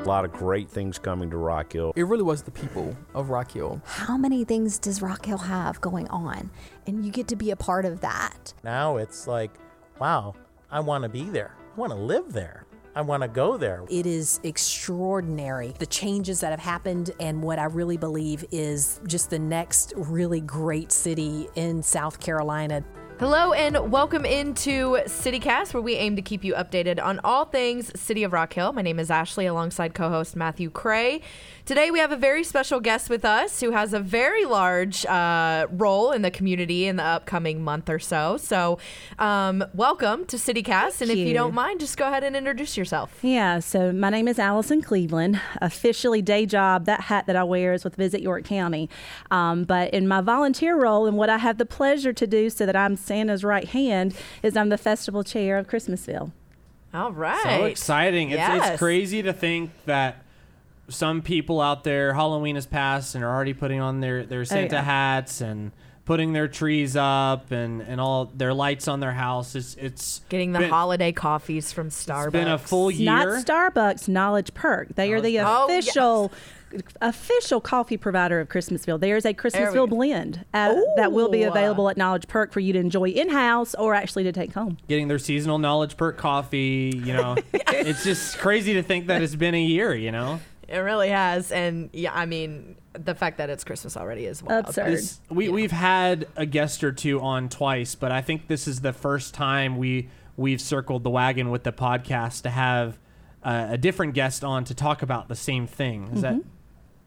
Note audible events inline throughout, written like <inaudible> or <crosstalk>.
A lot of great things coming to Rock Hill. It really was the people of Rock Hill. How many things does Rock Hill have going on? And you get to be a part of that. Now it's like, wow, I want to be there. I want to live there. I want to go there. It is extraordinary the changes that have happened, and what I really believe is just the next really great city in South Carolina. Hello and welcome into CityCast, where we aim to keep you updated on all things City of Rock Hill. My name is Ashley, alongside co-host Matthew Cray. Today we have a very special guest with us who has a very large uh, role in the community in the upcoming month or so. So, um, welcome to CityCast, and if you you. don't mind, just go ahead and introduce yourself. Yeah, so my name is Allison Cleveland. Officially, day job, that hat that I wear is with Visit York County. Um, but in my volunteer role, and what I have the pleasure to do so that I'm Santa's right hand, is I'm the festival chair of Christmasville. All right. So exciting. It's, Yes. it's crazy to think that some people out there, Halloween has passed and are already putting on their, their oh, Santa yeah. hats and putting their trees up and, and all their lights on their house. It's, it's Getting the been, holiday coffees from Starbucks. It's been a full year. Not Starbucks, Knowledge Perk. They are the Oh, yes. Official. Official coffee provider of Christmasville. There's a Christmasville blend uh, that will be available at Knowledge Perk for you to enjoy in house or actually to take home. getting their seasonal knowledge perk coffee. You know, <laughs> it's just crazy to think that it's been a year. You know, It really has, and yeah, I mean, the fact that it's Christmas already is wild. Absurd. This- we we've had a guest or two on twice, but I think this is the first time we we've circled the wagon with the podcast to have uh, a different guest on to talk about the same thing. Is that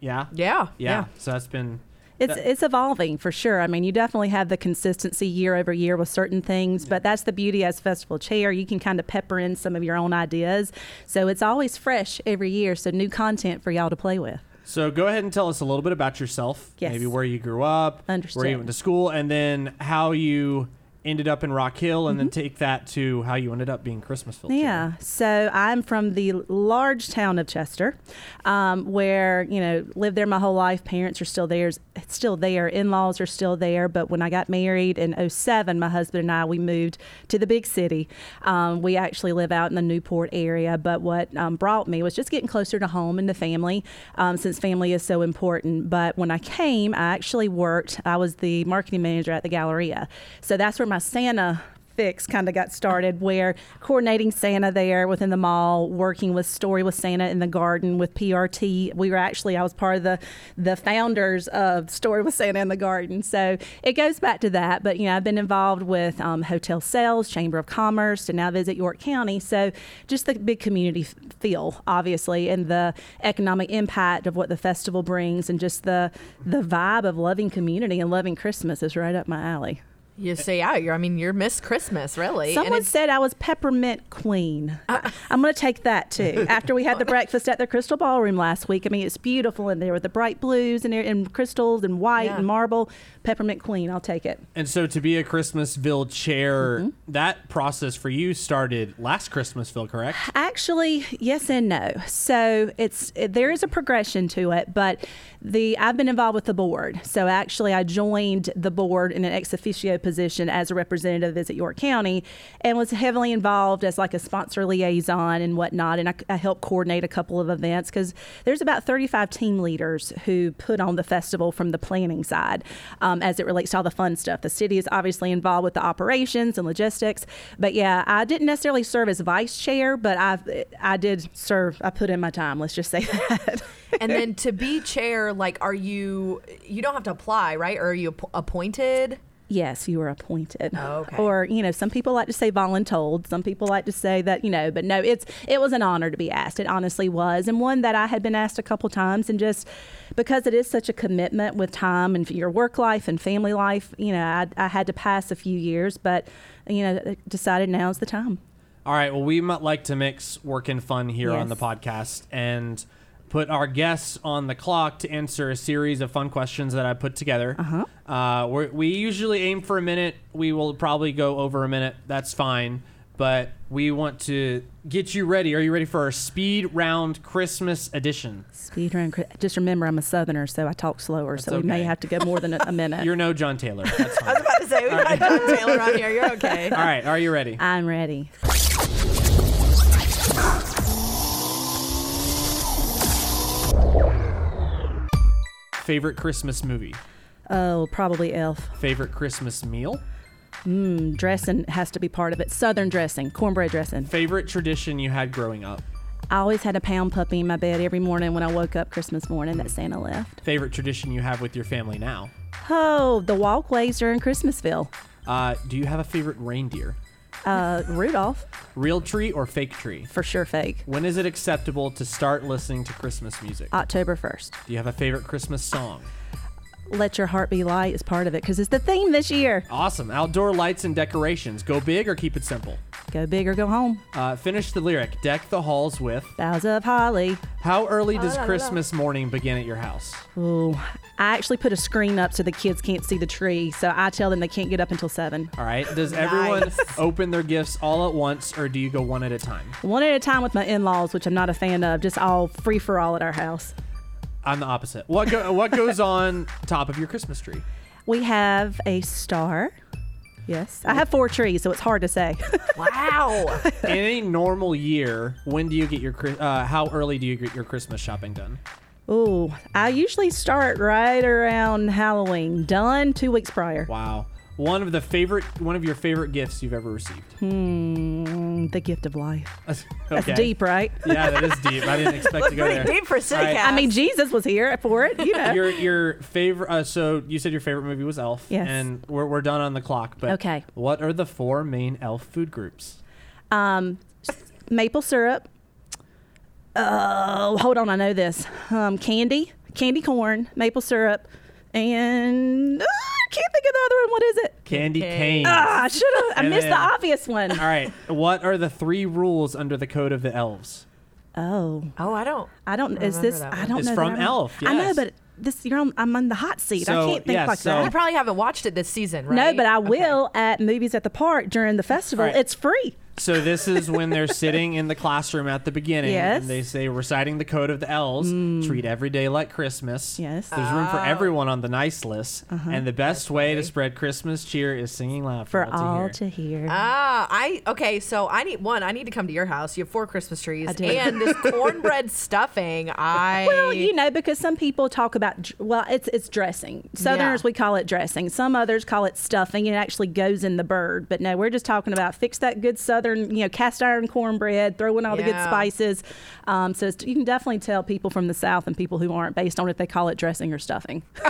yeah? Yeah, yeah? yeah. So that's been It's That- it's evolving for sure. I mean, you definitely have the consistency year over year with certain things, but that's the beauty as festival chair. You can kind of pepper in some of your own ideas, so it's always fresh every year. So new content for y'all to play with. So go ahead and tell us a little bit about yourself. Yes. Maybe where you grew up, where you went to school, and then how you ended up in Rock Hill, and then take that to how you ended up being Christmasville. Yeah. So I'm from the large town of Chester, um, where you know lived there my whole life. Parents are still there, still there. In-laws are still there. But when I got married in 07, my husband and I we moved to the big city. Um, we actually live out in the Newport area. But what um, brought me was just getting closer to home and to family, um, since family is so important. But when I came, I actually worked. I was the marketing manager at the Galleria. So that's where my Santa fix kind of got started where coordinating Santa there within the mall, working with Story with Santa in the Garden with PRT. We were actually I was part of the the founders of Story with Santa in the Garden. So it goes back to that. But you know, I've been involved with um, hotel sales, Chamber of Commerce, to now visit York County. So just the big community feel, obviously, and the economic impact of what the festival brings, and just the the vibe of loving community and loving Christmas is right up my alley. You say, yeah. I mean, you're Miss Christmas, really. Someone said I was peppermint queen. I, am going to take that too. <laughs> After we had the breakfast at the Crystal Ballroom last week, I mean, it's beautiful in there with the bright blues and, and crystals and white Yeah. and marble. Peppermint queen, I'll take it. And so to be a Christmasville chair, Mm-hmm. that process for you started last Christmasville, correct? Actually, yes and no. So it's it, there is a progression to it, but the I've been involved with the board. So actually, I joined the board in an ex officio position as a representative Visit York County, and was heavily involved as like a sponsor liaison and whatnot. And I, I helped coordinate a couple of events because there's about 35 team leaders who put on the festival from the planning side, um, as it relates to all the fun stuff. The city is obviously involved with the operations and logistics, but yeah, I didn't necessarily serve as vice chair, but I I did serve. I put in my time. Let's just say <laughs> that. and then to be chair, like, are you? You don't have to apply, right? Or are you appointed? Yes, you were appointed. Oh, okay. Or you know, some people like to say voluntold. Some people like to say that you know, but no, it's it was an honor to be asked. It honestly was, and one that I had been asked a couple times, and just because it is such a commitment with time and your work life and family life, you know, I, I had to pass a few years, but you know, decided now's the time. All right. Well, we might like to mix work and fun here on the podcast and put our guests on the clock to answer a series of fun questions that I put together. Uh-huh. Uh, we're, we usually aim for a minute. We will probably go over a minute. That's fine. But we want to get you ready. Are you ready for our speed round Christmas edition? Speed round. cri- Just remember, I'm a Southerner, so I talk slower, so we may okay. have to go more than a, a minute. <laughs> You're no John Taylor. That's fine. <laughs> I was about to say we got John Taylor on here. You're okay. All right. Are you ready? I'm ready. Favorite Christmas movie? Oh, probably Elf. Favorite Christmas meal? Mmm, dressing has to be part of it. Southern dressing, cornbread dressing. Favorite tradition you had growing up? I always had a pound puppy in my bed every morning when I woke up Christmas morning that Santa left. Favorite tradition you have with your family now? Oh, the walkways during Christmasville. Uh, do you have a favorite reindeer? Uh, Rudolph, Real tree or fake tree? for sure fake. When is it acceptable to start listening to Christmas music? October 1st. Do you have a favorite Christmas song? Let Your Heart Be Light is part of it because it's the theme this year. Awesome. Outdoor lights and decorations. Go big or keep it simple. Go big or go home. Uh, finish the lyric. Deck the halls with. Boughs of holly. How early does Christmas morning begin at your house? Ooh, I actually put a screen up so the kids can't see the tree. So I tell them they can't get up until 7. All right. Does everyone <laughs> open their gifts all at once or do you go one at a time? One at a time with my in laws, which I'm not a fan of, just all free for all at our house. I'm the opposite. What go- what goes <laughs> on top of your Christmas tree? We have a star. Yes. I have four trees, so it's hard to say. <laughs> Wow. In a normal year, when do you get your Chri- uh, how early do you get your Christmas shopping done? Ooh, I usually start right around Halloween, done two weeks prior. Wow. One of the favorite one of your favorite gifts you've ever received. Mm, the gift of life. <laughs> That's That's deep, right? Yeah, that is deep. I didn't expect to go Pretty there. deep for City All right. Cast. I mean, Jesus was here for it, you know. your your favorite uh, so you said your favorite movie was elf Yes. and we're, we're done on the clock but Okay. what are the four main elf food groups um, maple syrup. Oh, hold on, I know this. Um, candy, candy corn, maple syrup, and uh, I can't think of the other one. What is it? candy Okay. canes Ah, I should have. I And missed the then- obvious one. all right what are the three rules under the code of the elves Oh, oh, I don't. I don't. I Is this? that I one. don't It's know. from that I- Elf, I know, yes. but this you're on. I'm on the hot seat. I So, can't think yeah, like so- You that. probably haven't watched it this season, right? No, but I Okay. will at movies at the park during the festival. All right. It's free. So this is when they're sitting in the classroom at the beginning Yes. and they say reciting the code of the elves treat every day like christmas Yes. there's room for Oh. everyone on the nice list and the best way to spread christmas cheer is singing loud for, For all, all to hear to hear. Ah, I okay. So I need one. I need to come to your house. You have four Christmas trees I do. and this <laughs> cornbread stuffing. I Well, you know, because some people talk about well, it's it's dressing. Southerners Yeah. we call it dressing. Some others call it stuffing. It actually goes in the bird. But no, we're just talking about fix that good Southern, you know, cast iron cornbread, throw in all the good spices. Um, so it's, you can definitely tell people from the South and people who aren't based on if they call it dressing or stuffing. <laughs>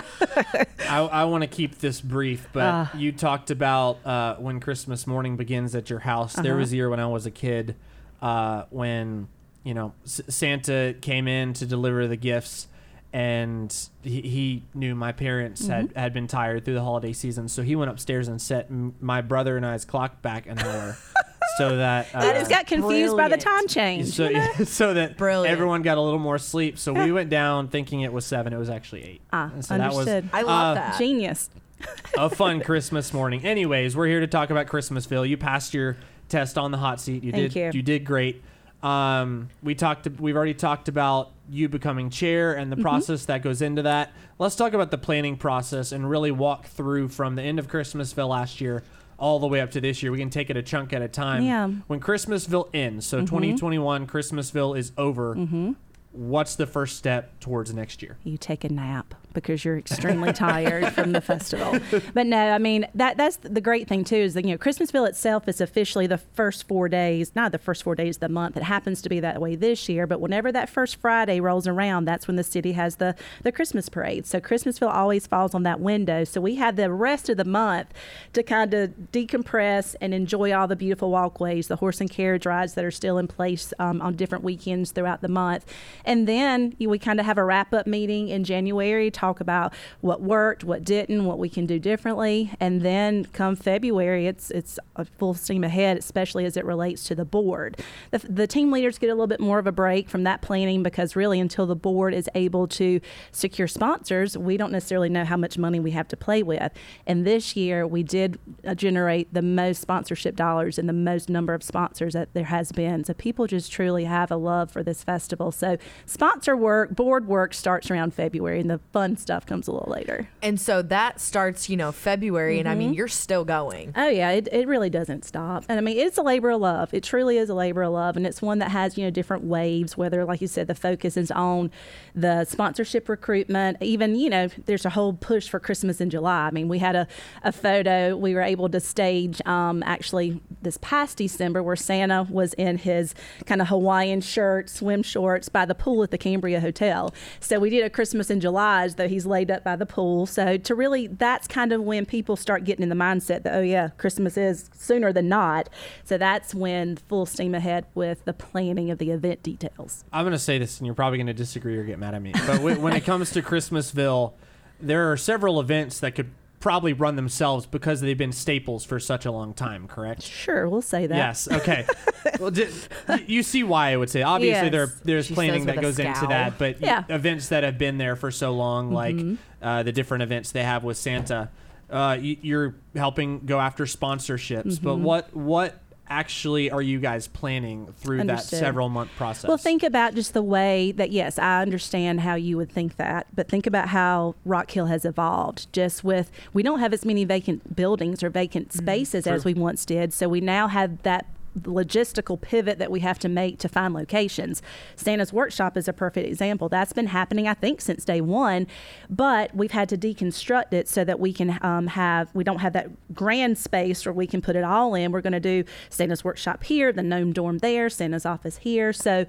I, I want to keep this brief, but Ah. you talked about uh, when Christmas morning begins at your house. There Uh-huh. was a year when I was a kid uh, when you know S- Santa came in to deliver the gifts, and he, he knew my parents had, Mm-hmm. had been tired through the holiday season, so he went upstairs and set m- my brother and I's clock back an hour, <laughs> so that uh, I just got confused by the time change. so, <laughs> so that Brilliant. everyone got a little more sleep. So we went down thinking it was seven. It was actually eight. Ah, And so understood. I love uh, that. Genius. <laughs> a fun Christmas morning. Anyways, we're here to talk about Christmasville. You passed your test on the hot seat. You Thank did you. did great. Um, we talked we've already talked about you becoming chair and the Mm-hmm. process that goes into that. Let's talk about the planning process and really walk through from the end of Christmasville last year all the way up to this year. We can take it a chunk at a time. Yeah. When Christmasville ends, so mm-hmm. 2021 Christmasville is over. Mm-hmm. What's the first step towards next year? you take a nap because you're extremely tired from the festival. But no, I mean that that's the great thing too is that you know Christmasville itself is officially the first four days, not the first four days of the month. It happens to be that way this year, but whenever that first Friday rolls around, that's when the city has the the Christmas parade. So Christmasville always falls on that window. So we have the rest of the month to kind of decompress and enjoy all the beautiful walkways, the horse and carriage rides that are still in place um, on different weekends throughout the month. And then you- we kind of have a wrap up meeting in January, talk about what worked, what didn't, what we can do differently. And then come February, it's it's a full steam ahead, especially as it relates to the board. The, the team leaders get a little bit more of a break from that planning because really until the board is able to secure sponsors, we don't necessarily know how much money we have to play with. And this year, we did uh, generate the most sponsorship dollars and the most number of sponsors that there has been. So people just truly have a love for this festival. So sponsor work, board work starts around February, and the fun fun stuff comes a little later. And so that starts, you know, February, and I Mm-hmm. mean, you're still going. Oh yeah, it, it really doesn't stop. And I mean, it's a labor of love. It truly is a labor of love, and it's one that has you know different waves. Whether, like you said, the focus is on the sponsorship recruitment. Even you know, there's a whole push for Christmas in July. I mean, we had a, a photo we were able to stage um, actually this past December where Santa was in his kind of Hawaiian shirt, swim shorts by the pool at the Cambria Hotel. So we did a Christmas in July as he's laid up by the pool. So to really, that's kind of when people start getting in the mindset that, oh yeah, Christmas is sooner than not. So that's when full steam ahead with the planning of the event details. I'm going to say this, and you're probably going to disagree or get mad at me. But when it comes to Christmasville, there are several events that could probably run themselves because they've been staples for such a long time. Correct? Sure, we'll say that. Yes. Okay. <laughs> well, y- you see why I would say. Obviously, Yes. there there's She planning that goes into that, but Yeah. Mm-hmm. events that have been there for so long, like uh, the different events they have with Santa, uh, y- you're helping go after sponsorships. But Mm-hmm. what what actually are you guys planning through Understood. that several month process? Well, think about just the way that, yes, I understand how you would think that, but think about how Rock Hill has evolved. Just with, we don't have as many vacant buildings or vacant mm-hmm. spaces as we once did. So we now have that logistical pivot that we have to make to find locations. Santa's Workshop is a perfect example. That's been happening, I think, since day one, but we've had to deconstruct it so that we can um, have, we don't have that grand space where we can put it all in. We're going to do Santa's Workshop here, the Gnome Dorm there, Santa's office here. So,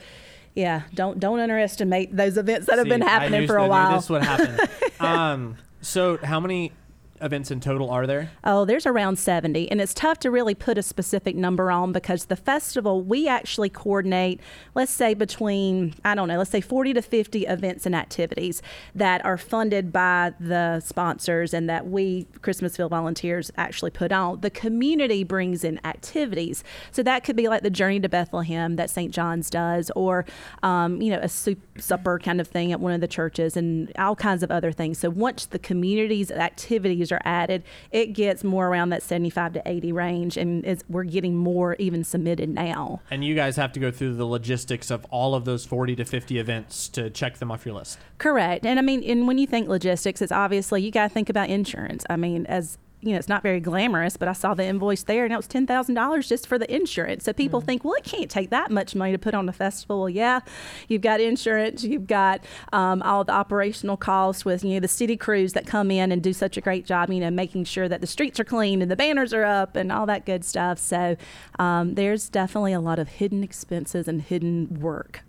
yeah, don't don't underestimate those events that have See, been I happening for a while. This would happen. <laughs> um, so, how many events in total are there? Oh, there's around 70. And it's tough to really put a specific number on because the festival, we actually coordinate, let's say between, I don't know, let's say 40 to 50 events and activities that are funded by the sponsors and that we, Christmasville volunteers, actually put on. The community brings in activities. So that could be like the Journey to Bethlehem that St. John's does, or, um, you know, a soup supper kind of thing at one of the churches and all kinds of other things. So once the community's activities are added, it gets more around that 75 to 80 range, and we're getting more even submitted now. And you guys have to go through the logistics of all of those 40 to 50 events to check them off your list. Correct. And I mean, and when you think logistics, it's obviously you got to think about insurance. I mean, as you know, it's not very glamorous, but I saw the invoice there and it was $10,000 just for the insurance. So people think, well, it can't take that much money to put on a festival. Well, yeah, you've got insurance, you've got um, all the operational costs with, you know, the city crews that come in and do such a great job, you know, making sure that the streets are clean and the banners are up and all that good stuff. So um, there's definitely a lot of hidden expenses and hidden work.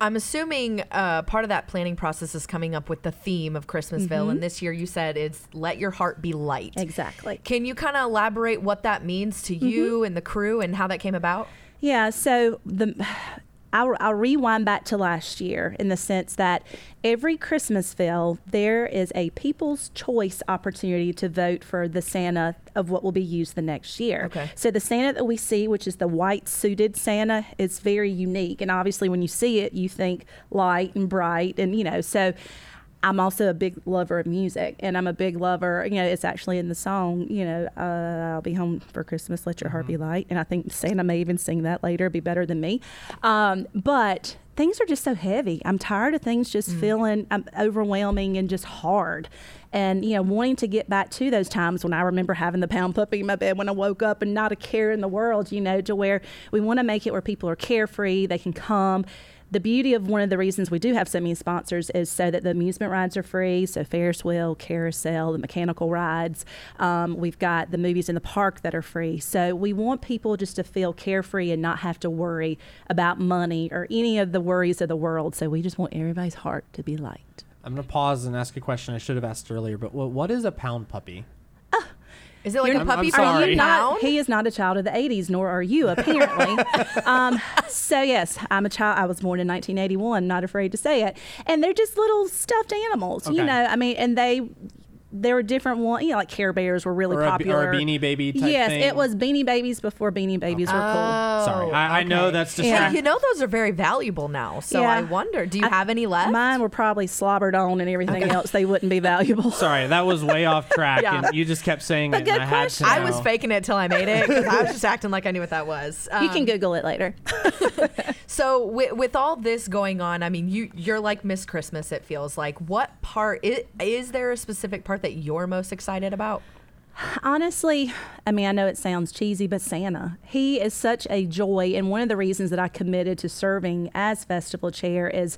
I'm assuming uh, part of that planning process is coming up with the theme of Christmasville. And this year you said it's let your heart be light. Exactly. Can you kind of elaborate what that means to you and the crew and how that came about? Yeah, so the I'll, I'll rewind back to last year in the sense that every Christmasville there is a People's Choice opportunity to vote for the Santa of what will be used the next year. Okay. So the Santa that we see, which is the white suited Santa, is very unique, and obviously when you see it, you think light and bright, and you know so. I'm also a big lover of music, and I'm a big lover. You know, it's actually in the song. You know, uh, I'll be home for Christmas. Let your heart be light. And I think Santa may even sing that later. Be better than me. Um, but things are just so heavy. I'm tired of things just feeling um, overwhelming and just hard. And you know, wanting to get back to those times when I remember having the pound puppy in my bed when I woke up and not a care in the world. You know, to where we want to make it where people are carefree. They can come the beauty of one of the reasons we do have so many sponsors is so that the amusement rides are free. So Ferris wheel, carousel, the mechanical rides. Um, we've got the movies in the park that are free. So we want people just to feel carefree and not have to worry about money or any of the worries of the world. So we just want everybody's heart to be light. I'm going to pause and ask a question I should have asked earlier, but what, what is a pound puppy? Is it like You're- a puppy I'm from sorry. not, he is not a child of the 80s, nor are you, apparently. <laughs> um, so, yes, I'm a child. I was born in 1981, not afraid to say it. And they're just little stuffed animals, you know. I mean, and they there were different ones. You know, like Care Bears were really Or a, popular. or a Beanie Baby type yes, thing. it was Beanie Babies before Beanie Babies were cool. Sorry, I, I know okay. that's Yeah. Hey, distracting. you know those are very valuable now. So Yeah. I wonder, do you I- have any left? Mine were probably slobbered on and everything else. They wouldn't be valuable. <laughs> Sorry, that was way off track, Yeah. and you just kept saying it. good and I had question. to I was faking it till I made it because I was just acting like I knew what that was. <laughs> you can Um, Google it later. <laughs> So with, with all this going on, I mean, you you're like Miss Christmas. It feels like. What part is, is there a specific part that you're most excited about? Honestly, I mean, I know it sounds cheesy, but Santa, he is such a joy. And one of the reasons that I committed to serving as festival chair is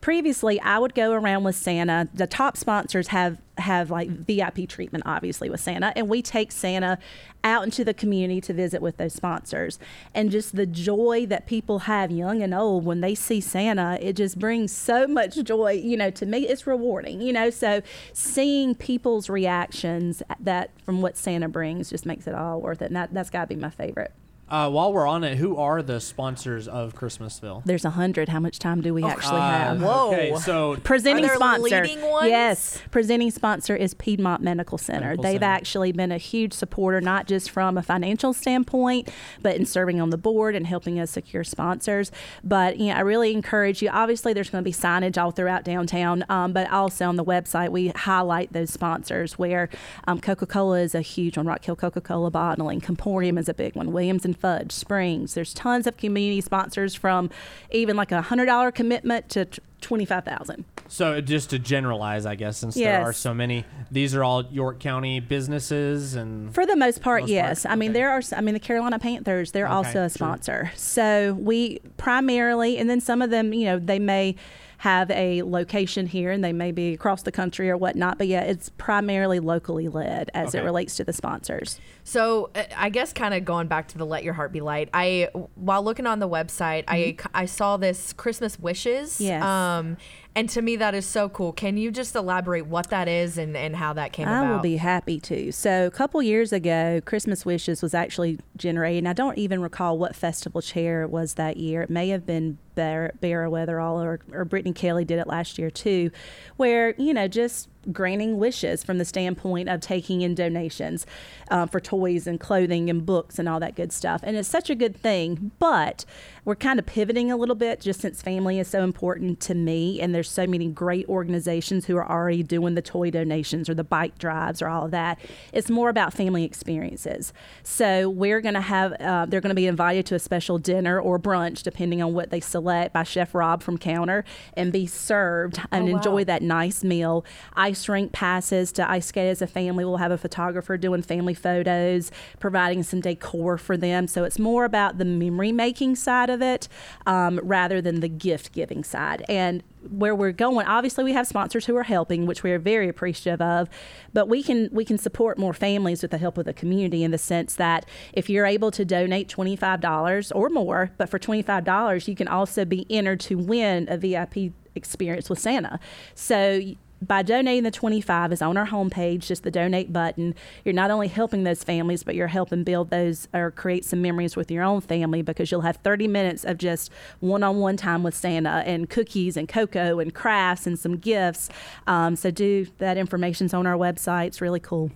previously I would go around with Santa. The top sponsors have have like VIP treatment, obviously, with Santa, and we take Santa out into the community to visit with those sponsors. And just the joy that people have, young and old, when they see Santa, it just brings so much joy. You know, to me, it's rewarding. You know, so seeing people's reactions that from what Santa brings just makes it all worth it. And that, that's got to be my favorite. Uh, while we're on it, who are the sponsors of Christmasville? There's a hundred. How much time do we actually have? Uh, Whoa. Okay, so Presenting Are there sponsor. leading ones? Yes, presenting sponsor is Piedmont Medical Center. Medical They've Center. actually been a huge supporter, not just from a financial standpoint, but in serving on the board and helping us secure sponsors. But you know, I really encourage you. Obviously, there's going to be signage all throughout downtown, um, but also on the website we highlight those sponsors. Where um, Coca-Cola is a huge one. Rock Hill Coca-Cola Bottling, Comporium is a big one. Williams and Fudge, Springs. There's tons of community sponsors from even like a hundred dollar commitment to twenty five thousand. so uh, just to generalize, I guess, since there are so many, these are all York County businesses, and For the most part, Most part? yes. I mean, Okay. there are. I mean, the Carolina Panthers. They're Okay, also a sponsor. So we primarily, and then some of them, you know, they may have a location here and they may be across the country or whatnot. But yeah, it's primarily locally led as it relates to the sponsors. So uh, I guess kind of going back to the "Let Your Heart Be Light." I while looking on the website, I I saw this Christmas wishes. Mm-hmm. Yes. Um, and to me that is so cool. Can you just elaborate what that is and and how that came I about? I will be happy to. So, a couple years ago, Christmas Wishes was actually generated. And I don't even recall what festival chair it was that year. It may have been Bear, Bear Weatherall or, or Brittany Kelly did it last year too, where, you know, just granting wishes from the standpoint of taking in donations uh, for toys and clothing and books and all that good stuff. And it's such a good thing. But we're kind of pivoting a little bit just since family is so important to me. And there's so many great organizations who are already doing the toy donations or the bike drives or all of that. It's more about family experiences. So we're going to have, uh, they're going to be invited to a special dinner or brunch, depending on what they select, by Chef Rob from Counter and be served and wow. enjoy that nice meal. Ice rink passes to ice skate as a family. We'll have a photographer doing family photos, providing some decor for them. So it's more about the memory making side of it um, rather than the gift giving side. And where we're going, obviously we have sponsors who are helping, which we are very appreciative of, but we can we can support more families with the help of the community in the sense that if you're able to donate twenty five dollars or more, but for twenty five dollars you can also be entered to win a VIP experience with Santa. So by donating the 25 is on our homepage just the donate button. You're not only helping those families but you're helping build those or create some memories with your own family because you'll have 30 minutes of just one-on-one time with santa and cookies and cocoa and crafts and some gifts. Um, so do that information's on our website. It's really cool.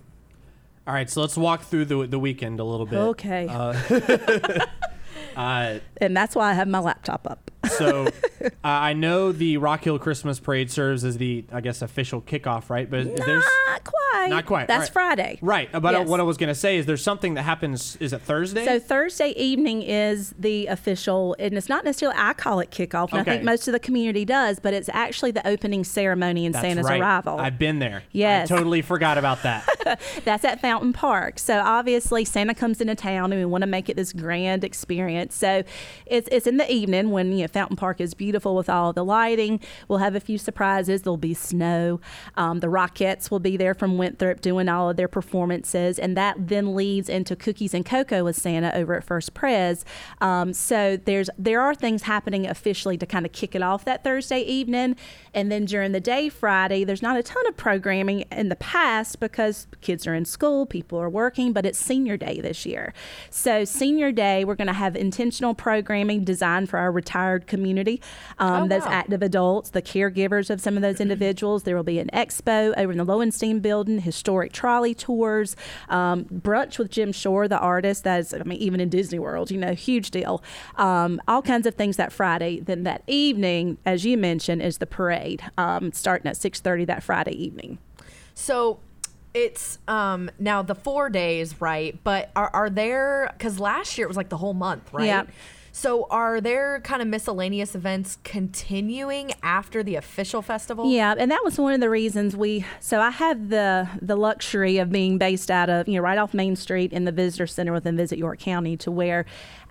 All right, so let's walk through the the weekend a little bit. okay. Uh, <laughs> and that's why i have my laptop up so <laughs> uh, I know the Rock Hill Christmas Parade serves as the, I guess, official kickoff, right? But there's not quite Not quite, that's right. friday right. But uh, Yes. what I was going to say is there's something that happens. Is it Thursday? So Thursday evening is the official, and it's not necessarily I call it kickoff, and I think most of the community does, but it's actually the opening ceremony and Santa's right. arrival. I've been there. Yes. I totally forgot about that. <laughs> That's at Fountain Park. So obviously Santa comes into town, and we want to make it this grand experience. So it's it's in the evening when you know Fountain Park is beautiful with all the lighting. We'll have a few surprises. There'll be snow. Um, the Rockettes will be there from Winthrop doing all of their performances, and that then leads into cookies and cocoa with Santa over at First Pres. Um, so there's there are things happening officially to kind of kick it off that Thursday evening, and then during the day Friday, there's not a ton of programming in the past because kids are in school, people are working, but it's senior day this year. So, senior day, we're going to have intentional programming designed for our retired community, um, Oh, those wow. active adults, the caregivers of some of those individuals. There will be an expo over in the Lowenstein building, historic trolley tours, um, brunch with Jim Shore, the artist. That's, I mean, even in Disney World, you know, huge deal. Um, all kinds of things that Friday. Then that evening, as you mentioned, is the parade, um, starting at 6.30 that Friday evening. So it's um now the four days, right? But are are there because last year it was like the whole month, right? Yeah. So are there kind of miscellaneous events continuing after the official festival? Yeah, and that was one of the reasons we. So I have the the luxury of being based out of you know right off Main Street in the visitor center within Visit York County, to where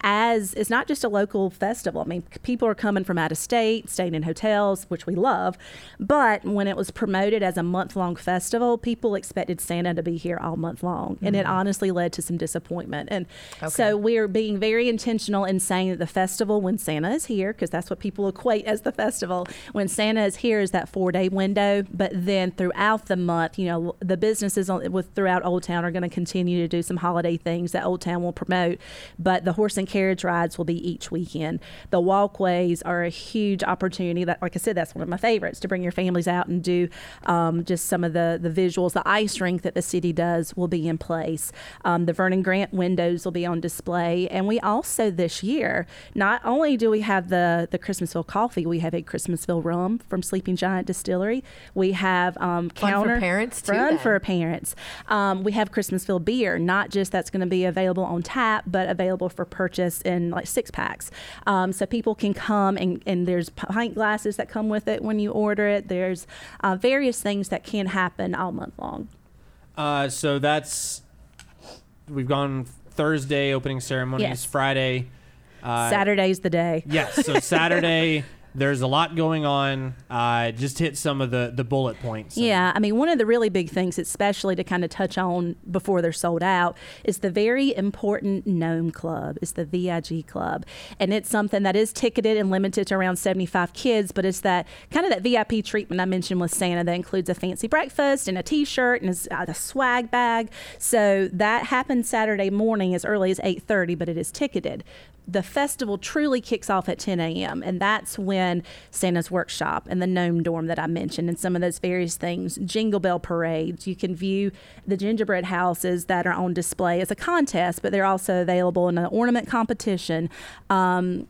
as it's not just a local festival. I mean, people are coming from out of state, staying in hotels, which we love. But when it was promoted as a month long festival, people expected Santa to be here all month long, and it mm. honestly led to some disappointment. And so we're being very intentional in saying that the festival, when Santa is here, because that's what people equate as the festival, when Santa is here is that four day window. But then throughout the month, you know, the businesses on, with throughout Old Town are going to continue to do some holiday things that Old Town will promote. But the horse and carriage rides will be each weekend. The walkways are a huge opportunity. That, like I said, that's one of my favorites to bring your families out and do um, just some of the the visuals. The ice rink that the city does will be in place. Um, the Vernon Grant windows will be on display, and we also this year not only do we have the the Christmasville coffee, we have a Christmasville rum from Sleeping Giant Distillery. We have um, Fun for counter parents, too, Fun then. for parents. Um, we have Christmasville beer, not just that's going to be available on tap, but available for purchase in like six packs. Um, so people can come and, and there's pint glasses that come with it when you order it. There's uh, various things that can happen all month long. Uh, so that's we've gone Thursday opening ceremonies, Yes. Friday, uh, Saturday's the day. Yes. So <laughs> Saturday, there's a lot going on. Uh, just hit some of the the bullet points. Yeah, I mean, one of the really big things, especially to kind of touch on before they're sold out, is the very important Gnome Club. It's the VIG Club, and it's something that is ticketed and limited to around 75 kids. But it's that kind of that VIP treatment I mentioned with Santa that includes a fancy breakfast and a T-shirt and a, a swag bag. So that happens Saturday morning as early as 8:30, but it is ticketed the festival truly kicks off at 10 a.m. and that's when Santa's workshop and the gnome dorm that I mentioned and some of those various things, jingle bell parades. You can view the gingerbread houses that are on display as a contest, but they're also available in an ornament competition. Um,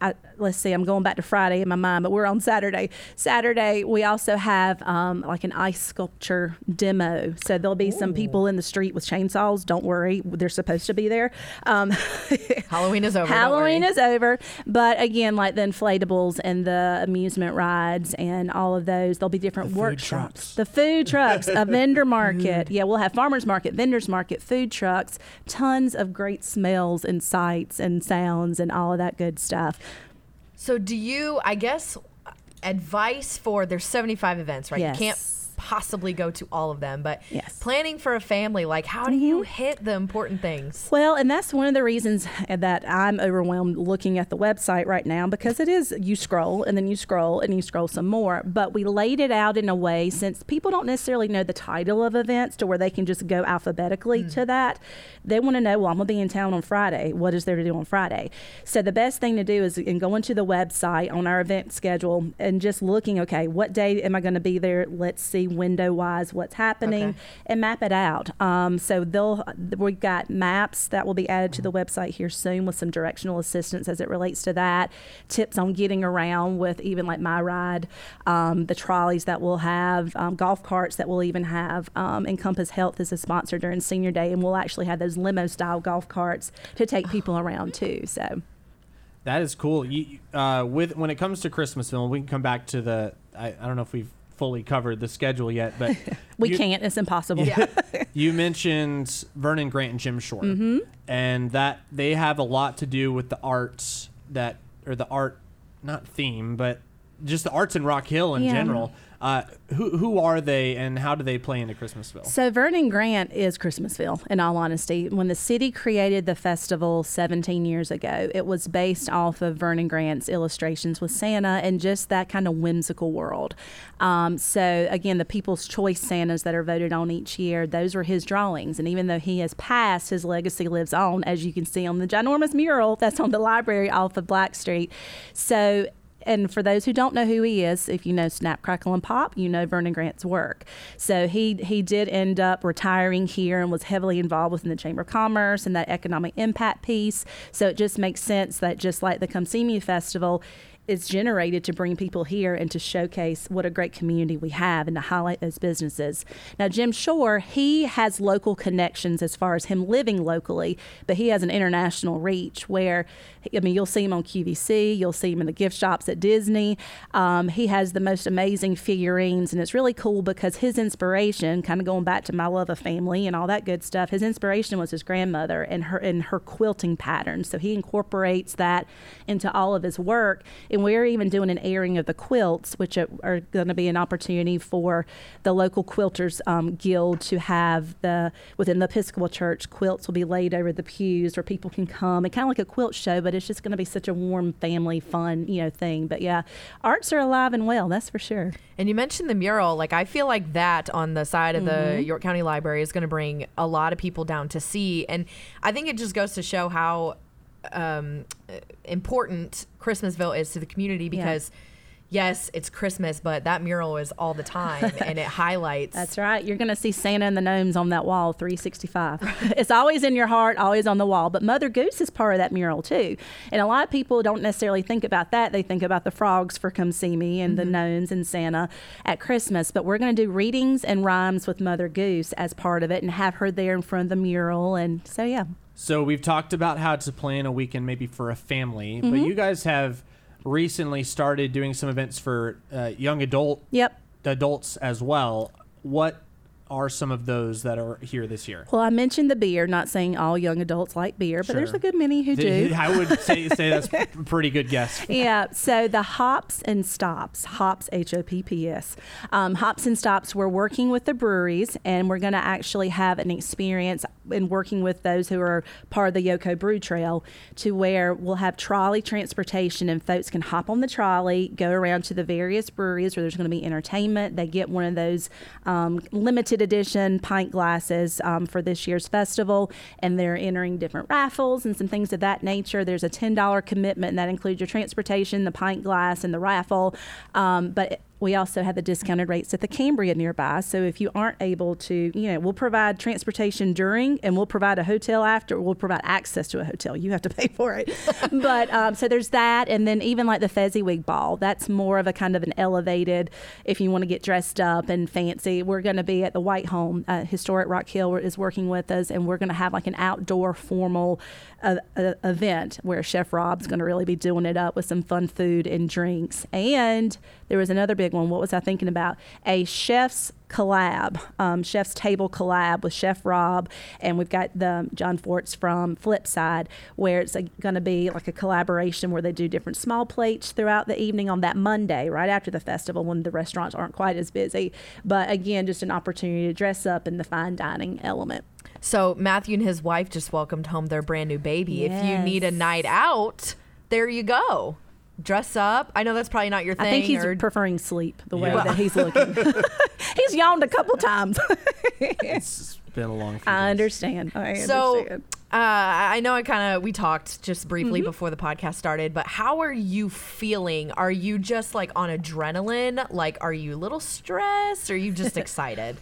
I, let's see, I'm going back to Friday in my mind, but we're on Saturday. Saturday, we also have um, like an ice sculpture demo. So there'll be some people in the street with chainsaws. Don't worry, they're supposed to be there. Um, <laughs> Halloween is over. Halloween is over, but again, like the inflatables and the amusement rides and all of those, there'll be different workshops. The food trucks, a vendor <laughs> market. Yeah, we'll have farmers market, vendors market, food trucks, tons of great smells and sights and sounds and all of that good stuff. So do you? I guess advice for there's 75 events, right? Yes. You can't possibly go to all of them, but Yes. Mm-hmm. planning for a family, like how do you hit the important things? Well, and that's one of the reasons that I'm overwhelmed looking at the website right now because it is you scroll and then you scroll and you scroll some more. But we laid it out in a way since people don't necessarily know the title of events to where they can just go alphabetically to that. They want to know, well, I'm going to be in town on Friday. What is there to do on Friday? So the best thing to do is in going to the website on our event schedule and just looking, okay, what day am I going to be there? Let's see window wise what's happening Okay. and map it out. Um, so they'll we've got maps that will be added to the website here soon with some directional assistance as it relates to that. Tips on getting around with even like my ride, um, the trolleys that we'll have, um, golf carts that we'll even have. Um, Encompass Health is a sponsor during Senior Day, and we'll actually have those limo style golf carts to take people around too. So. That is cool. You, uh, with when it comes to Christmasville, we can come back to the. I, I don't know if we've fully covered the schedule yet, but <laughs> We you, can't. It's impossible. <laughs> You mentioned Vernon Grant and Jim Shore, Mm-hmm. and that they have a lot to do with the arts that or the art, not theme, but just the arts in Rock Hill in Yeah. general. Uh, who who are they, and how do they play into Christmasville? So Vernon Grant is Christmasville. In all honesty, when the city created the festival 17 years ago, it was based off of Vernon Grant's illustrations with Santa and just that kind of whimsical world. Um, so again, the People's Choice Santas that are voted on each year, those were his drawings. And even though he has passed, his legacy lives on, as you can see on the ginormous mural that's on the library off of Black Street. So and for those who don't know who he is, if you know Snap, Crackle, and Pop, you know Vernon Grant's work. So he he did end up retiring here and was heavily involved within the Chamber of Commerce and that economic impact piece. So it just makes sense that just like the Come See Me Festival, it's generated to bring people here and to showcase what a great community we have and to highlight those businesses. Now, Jim Shore, he has local connections as far as him living locally, but he has an international reach where, I mean, you'll see him on QVC, you'll see him in the gift shops at Disney. Um, he has the most amazing figurines, and it's really cool because his inspiration, kind of going back to my love of family and all that good stuff, his inspiration was his grandmother and her and her quilting patterns. So he incorporates that into all of his work and we're even doing an airing of the quilts, which are, going to be an opportunity for the local quilters um, guild to have the within the Episcopal Church quilts will be laid over the pews where people can come and kind of like a quilt show, but it's just going to be such a warm family fun you know thing. But yeah, arts are alive and well, that's for sure. And you mentioned the mural. Like, I feel like that on the side of the York County Library is going to bring a lot of people down to see. And I think it just goes to show how um, important Christmasville is to the community because. Yes, it's Christmas, but that mural is all the time <laughs> and it highlights. That's right. You're going to see Santa and the gnomes on that wall 365. <laughs> it's always in your heart, always on the wall. But Mother Goose is part of that mural too. And a lot of people don't necessarily think about that. They think about the frogs for Come See Me and the gnomes and Santa at Christmas. But we're going to do readings and rhymes with Mother Goose as part of it and have her there in front of the mural. And so, yeah. So we've talked about how to plan a weekend maybe for a family, but Mm-hmm. you guys have recently started doing some events for uh, young adult Yep. adults as well. What are some of those that are here this year? Well, I mentioned the beer, not saying all young adults like beer, but there's a good many who do. I would say say that's <laughs> a pretty good guess. yeah. So the hops and stops, hops, H O P P S, um, hops and stops. We're working with the breweries, and we're going to actually have an experience in working with those who are part of the YoCo Brew Trail, to where we'll have trolley transportation, and folks can hop on the trolley, go around to the various breweries where there's going to be entertainment. They get one of those um, limited edition pint glasses um, for this year's festival, and they're entering different raffles and some things of that nature. There's a $10 commitment, and that includes your transportation, the pint glass, and the raffle. Um, but we also have the discounted rates at the Cambria nearby. So if you aren't able to, you know, we'll provide transportation during and we'll provide a hotel after. We'll provide access to a hotel. You have to <laughs> pay for it. but um, so there's that. And then even like the Fezziwig Ball, that's more of a kind of an elevated, if you want to get dressed up and fancy. We're going to be at the White Home. Uh, Historic Rock Hill is working with us and we're going to have like an outdoor formal uh, uh, event where Chef Rob's going to really be doing it up with some fun food and drinks. And there was another big one. What was I thinking about? A chef's collab, um, chef's table collab with Chef Rob, and we've got the John Forts from Flipside, where it's going to be like a collaboration where they do different small plates throughout the evening on that Monday, right after the festival, when the restaurants aren't quite as busy. But again, just an opportunity to dress up in the fine dining element. So Matthew and his wife just welcomed home their brand new baby. If you need a night out, there you go. Dress up. I know that's probably not your thing. I think he's or, preferring sleep the way Yeah. that he's looking. <laughs> <laughs> he's yawned a couple times. It's been a long. <laughs> Few I understand. I so understand. uh, I know I kind of we talked just briefly Mm-hmm. before the podcast started, but how are you feeling? Are you just like on adrenaline? Like, are you a little stressed? Or are you just excited?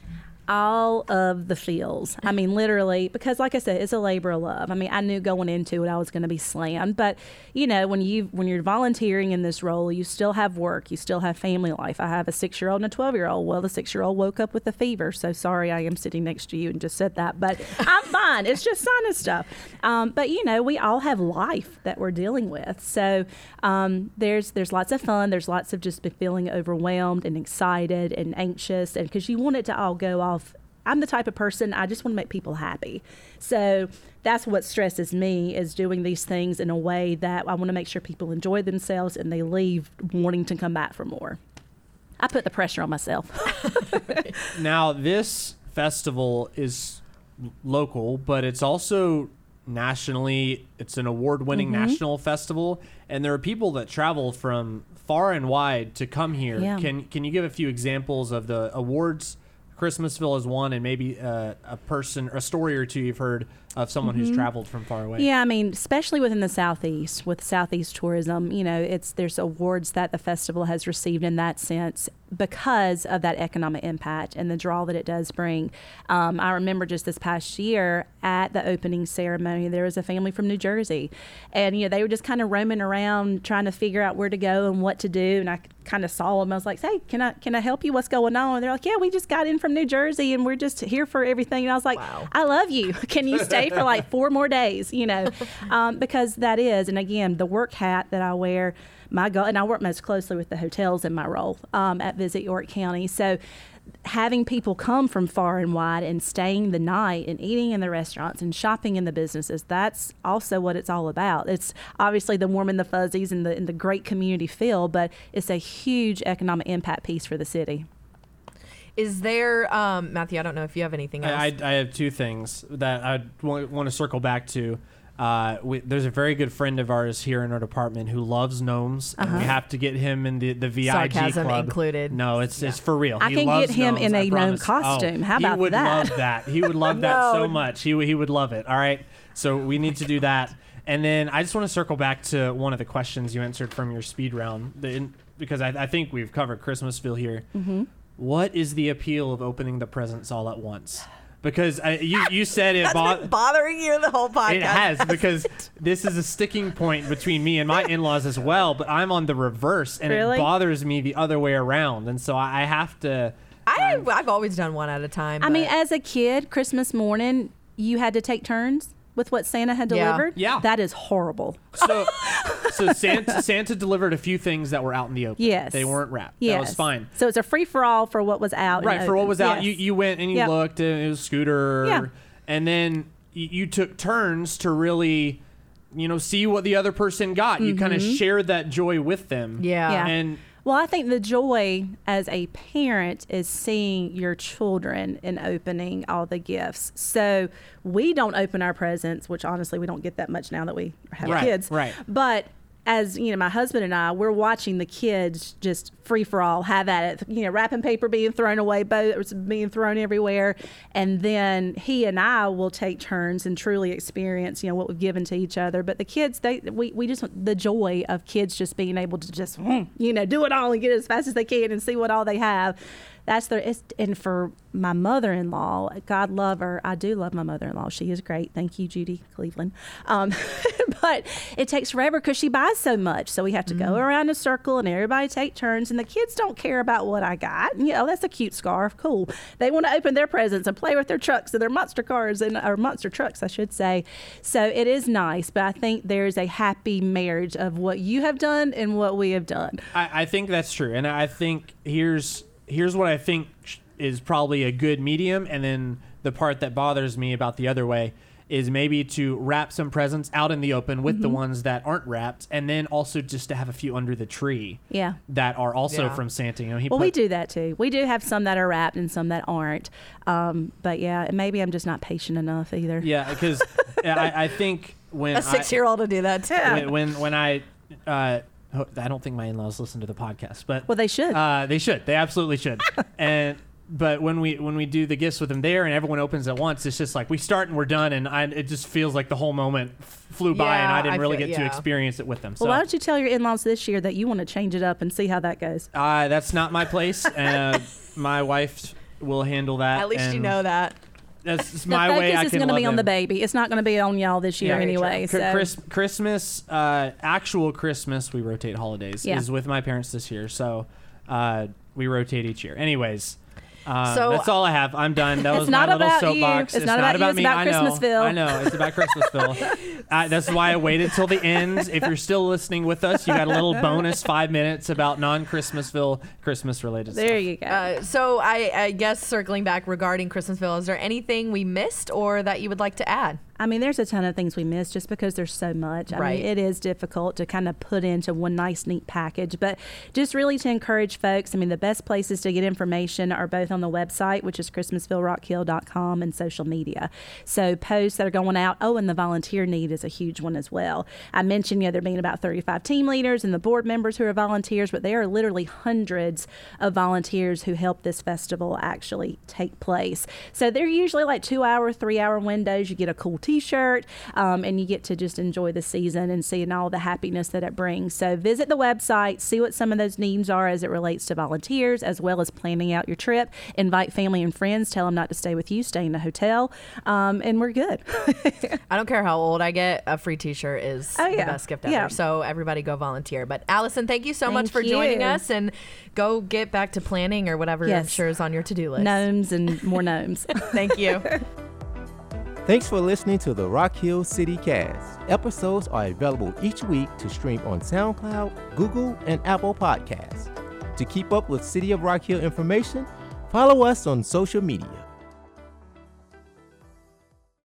All of the feels. I mean, literally, because like I said, it's a labor of love. I mean, I knew going into it I was going to be slammed, but you know, when you when you're volunteering in this role, you still have work, you still have family life. I have a six year old and a twelve year old. Well, the six year old woke up with a fever, so sorry, I am sitting next to you and just said that, but <laughs> I'm fine. It's just sinus stuff. Um, but you know, we all have life that we're dealing with, so um, there's there's lots of fun. There's lots of just feeling overwhelmed and excited and anxious, and because you want it to all go off I'm the type of person I just want to make people happy. So that's what stresses me is doing these things in a way that I want to make sure people enjoy themselves and they leave wanting to come back for more. I put the pressure on myself. <laughs> Now, this festival is local, but it's also nationally. It's an award-winning Mm-hmm. national festival, and there are people that travel from far and wide to come here. Yeah. Can Can you give a few examples of the awards Christmasville is one, and maybe uh, a person, a story or two you've heard of someone who's traveled from far away? Mm-hmm. Yeah, I mean, especially within the southeast, with southeast tourism, you know, it's there's awards that the festival has received in that sense because of that economic impact and the draw that it does bring. Um, I remember just this past year at the opening ceremony, there was a family from New Jersey, and you know they were just kind of roaming around trying to figure out where to go and what to do, and I kind of saw them. I was like, "Hey, can I can I help you? What's going on?" And they're like, "Yeah, we just got in from New Jersey, and we're just here for everything." And I was like, "I love you. <laughs> Can you stay for like four more days?" You know, <laughs> um, because that is, and again, the work hat that I wear, my goal, and I work most closely with the hotels in my role um, at Visit York County, so. Having people come from far and wide and staying the night and eating in the restaurants and shopping in the businesses, that's also what it's all about. It's obviously the warm and the fuzzies and the, and the great community feel, but it's a huge economic impact piece for the city. Is there, um, Matthew? I don't know if you have anything else. I, I, I have two things that I want, want to circle back to. Uh, we, there's a very good friend of ours here in our department who loves gnomes, and we have to get him in the the VIG Uh-huh. Sarcasm club. included. No, it's it's for real. I He can loves get him gnomes, in I a gnome promise. costume. Oh, How about that? He would love that. He would love that so <laughs> much. He would- he would love it. All right, so we need to do that. And then I just want to circle back to one of the questions you answered from your speed round, the, because I, I think we've covered Christmasville here. Mm-hmm. What is the appeal of opening the presents all at once? Because I, you you said it That's bought. been bothering you the whole podcast. It has <laughs> because this is a sticking point between me and my in-laws as well. But I'm on the reverse, and Really? it bothers me the other way around, and so I I have to. I, I've always done one at a time. I mean, as a kid, Christmas morning, you had to take turns with what Santa had Yeah. delivered. Yeah. That is horrible. So, <laughs> so Santa, Santa delivered a few things that were out in the open. Yes. they weren't wrapped. Yes. That was fine. So it's a free for all for what was out. and Right for what open. was out, Yes. you you went and you Yep. looked, and it was Scooter, Yeah. and then you, you took turns to really, you know, see what the other person got. You kind of shared that joy with them. yeah. Mm-hmm. Yeah. and Well, I think the joy as a parent is seeing your children and opening all the gifts. So we don't open our presents, which honestly we don't get that much now that we have Right, kids. right. But as you know, my husband and I, we're watching the kids just free for all, have at it. You know, wrapping paper being thrown away, boats being thrown everywhere, and then he and I will take turns and truly experience, you know, what we've given to each other. But the kids, they we, we just the joy of kids just being able to just, hmm, you know, do it all and get it as fast as they can and see what all they have. That's their it's, and for my mother-in-law, God love her. I do love my mother-in-law. She is great. Thank you, Judy Cleveland. Um, <laughs> but it takes forever because she buys so much. So we have to go around a circle and everybody take turns. And the kids don't care about what I got. You know, that's a cute scarf. Cool. They want to open their presents and play with their trucks and their monster cars and or monster trucks, I should say. So it is nice. But I think there's a happy marriage of what you have done and what we have done. I, I think that's true, and I think here's here's what I think is probably a good medium, and then the part that bothers me about the other way is maybe to wrap some presents out in the open with the Mm-hmm. ones that aren't wrapped, and then also just to have a few under the tree Yeah. that are also Yeah. from Santa. You know, he Well, we do that too. We do have some that are wrapped and some that aren't. Um, but yeah, maybe I'm just not patient enough either. Yeah, because <laughs> I, I think when a I- six-year-old to do that too. when, when when I uh, ho- I don't think my in-laws listen to the podcast, but Well, they should. Uh, they should. They absolutely should. <laughs> and but when we when we do the gifts with them there and everyone opens at once, it's just like we start and we're done, and I, it just feels like the whole moment f- flew by, and I didn't I really feel- get to yeah. experience it with them. So well, why don't you tell your in-laws this year that you want to change it up and see how that goes? uh, that's not my place. uh, <laughs> my wife will handle that. At least you and know that. That's it's The my way. I focus is going to be on the baby. It's not going to be on y'all this year Yeah, anyway. Cr- So Chris, Christmas, uh, actual Christmas, we rotate holidays, Yeah. is with my parents this year. So uh, we rotate each year. Anyways, Uh, So- that's all I have. I'm done. That <laughs> was not my little soapbox. It's not about you. It's me. about I know. Christmasville. I know. It's about Christmasville. <laughs> uh, that's why I waited till the end. If you're still listening with us, you got a little <laughs> bonus five minutes about non-Christmasville Christmas related stuff. There stuff. you go. Uh, so I, I guess circling back regarding Christmasville, is there anything we missed or that you would like to add? I mean, there's a ton of things we miss just because there's so much. I Right. mean, it is difficult to kind of put into one nice, neat package, but just really to encourage folks. I mean, the best places to get information are both on the website, which is ChristmasvilleRockhill.com, and social media. So posts that are going out. Oh, and the volunteer need is a huge one as well. I mentioned, you know, there being about 35 team leaders and the board members who are volunteers, but there are literally hundreds of volunteers who help this festival actually take place. So they're usually like two hour, three hour windows. You get a cool t shirt um, and you get to just enjoy the season and seeing all the happiness that it brings. So visit the website, see what some of those needs are as it relates to volunteers, as well as planning out your trip. Invite family and friends, tell them not to stay with you, stay in a hotel, um, and we're good. <laughs> I don't care how old I get, a free T-shirt is Oh, the best gift ever. Yeah. So everybody go volunteer. But Allison, thank you so much Thank for joining us, and go get back to planning or whatever I'm Yes. sure is on your to-do list. gnomes and more gnomes. <laughs> Thank you. <laughs> Thanks for listening to the Rock Hill City Cast. Episodes are available each week to stream on SoundCloud, Google, and Apple Podcasts. To keep up with City of Rock Hill information, follow us on social media.